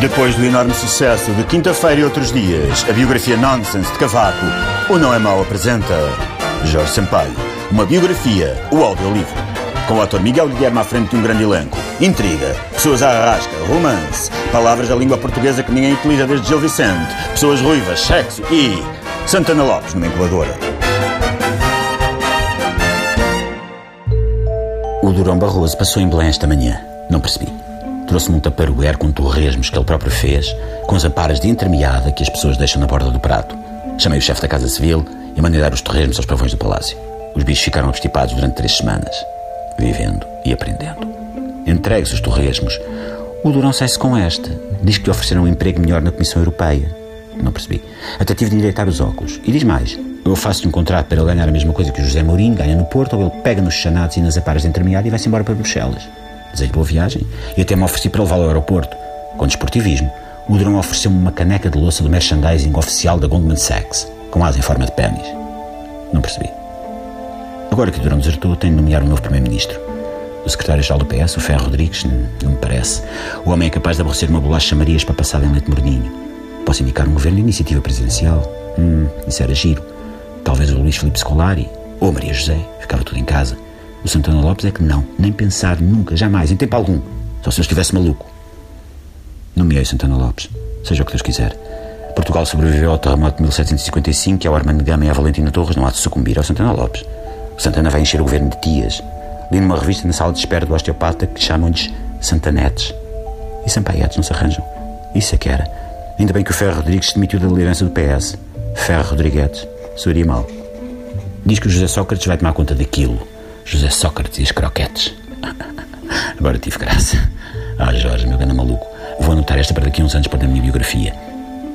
Depois do enorme sucesso de Quinta-feira e Outros Dias, a biografia Nonsense de Cavaco, o Não é Mal apresenta Jorge Sampaio, uma biografia, o audiolivro. Com o ator Miguel Guilherme à frente de um grande elenco. Intriga, pessoas à arrasca, romance, palavras da língua portuguesa que ninguém utiliza desde Gil Vicente, pessoas ruivas, sexo e Santana Lopes numa incubadora. O Durão Barroso passou em Belém esta manhã. Não percebi. Trouxe-me um taparoeiro com torresmos que ele próprio fez, com as amparas de entremeada que as pessoas deixam na borda do prato. Chamei o chefe da Casa Civil e mandei dar os torresmos aos pavões do palácio. Os bichos ficaram obstipados durante três semanas, vivendo e aprendendo. Entregues os torresmos. O Durão sai-se com esta. Diz que lhe ofereceram um emprego melhor na Comissão Europeia. Não percebi. Até tive de endireitar os óculos. E diz mais. Eu faço-lhe um contrato para ele ganhar a mesma coisa que o José Mourinho ganha no Porto, ou ele pega nos chanados e nas aparas de entremeada e vai-se embora para Bruxelas. Desejo boa viagem e até me ofereci para levá-lo ao aeroporto. Com desportivismo, o Durão ofereceu-me uma caneca de louça do merchandising oficial da Goldman Sachs, com asa em forma de pênis. Não percebi. Agora que o Durão desertou, tenho de nomear um novo Primeiro-Ministro. O secretário-geral do PS, o Ferro Rodrigues, não me parece. O homem é capaz de aborrecer uma bolacha Marias para passar em leite morninho. Posso indicar um governo de iniciativa presidencial? Hum, isso era giro. Talvez o Luís Filipe Scolari ou Maria José. Ficava tudo em casa. O Santana Lopes é que não, nem pensar nunca, jamais, em tempo algum. Só se eu estivesse maluco. Nomeei Santana Lopes, seja o que Deus quiser. Portugal sobreviveu ao terremoto de 1755 e ao Armando Gama e à Valentina Torres não há de sucumbir ao Santana Lopes. O Santana vai encher o governo de tias. Li numa revista na sala de espera do osteopata que chamam-lhes Santanetes. E Sampaietes não se arranjam. Isso é que era. Ainda bem que o Ferro Rodrigues se demitiu da liderança do PS. Ferro Rodrigues. Seria mal. Diz que o José Sócrates vai tomar conta daquilo. José Sócrates e as croquetes. Agora tive graça. Ah, Jorge, meu grande maluco. Vou anotar esta para daqui a uns anos para a minha biografia.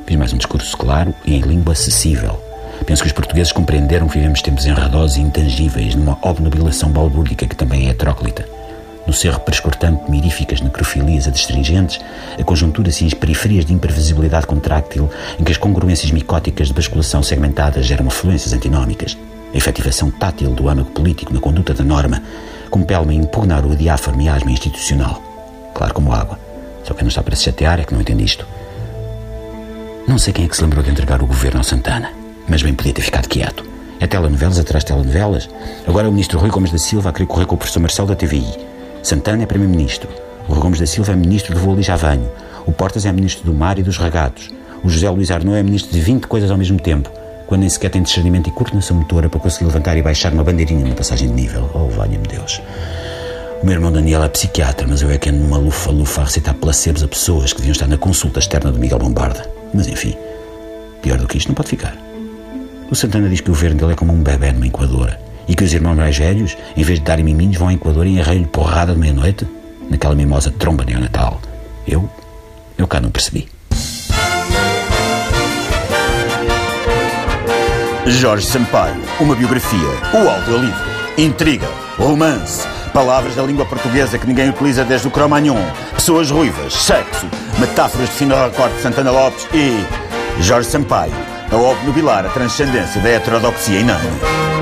Fiz mais um discurso claro e em língua acessível. Penso que os portugueses compreenderam que vivemos tempos enredosos e intangíveis numa obnubilação balbúrdica que também é heteróclita. No cerro prescortante miríficas necrofilias adstringentes, a conjunturas e as periferias de imprevisibilidade contráctil em que as congruências micóticas de basculação segmentadas geram afluências antinómicas. A efetivação tátil do âmago político na conduta da norma compele-me a impugnar o diáfano miasma institucional. Claro como água. Só que não está para se chatear é que não entende isto. Não sei quem é que se lembrou de entregar o governo ao Santana, mas bem podia ter ficado quieto. É telenovelas atrás de telenovelas. Agora o ministro Rui Gomes da Silva a querer correr com o professor Marcelo da TVI. Santana é primeiro-ministro. O Rui Gomes da Silva é ministro do voo e javanho. O Portas é ministro do mar e dos regatos. O José Luís Arnaud é ministro de 20 coisas ao mesmo tempo quando nem sequer tem discernimento e coordenação motora para conseguir levantar e baixar uma bandeirinha na passagem de nível. Oh, valha-me Deus. O meu irmão Daniel é psiquiatra, mas eu é que ando numa lufa-lufa a recitar placebos a pessoas que deviam estar na consulta externa do Miguel Bombarda. Mas enfim, pior do que isto não pode ficar. O Santana diz que o governo dele é como um bebê numa incubadora e que os irmãos mais velhos, em vez de darem miminhos, vão à incubadora e arreio-lhe porrada de meia-noite naquela mimosa tromba neonatal. Eu, eu cá não percebi. Jorge Sampaio, uma biografia, o audiolivro, intriga, romance, palavras da língua portuguesa que ninguém utiliza desde o Cromagnon, pessoas ruivas, sexo, metáforas de fim do recorde de Santana Lopes e Jorge Sampaio, a obnubilar a transcendência da heterodoxia inane.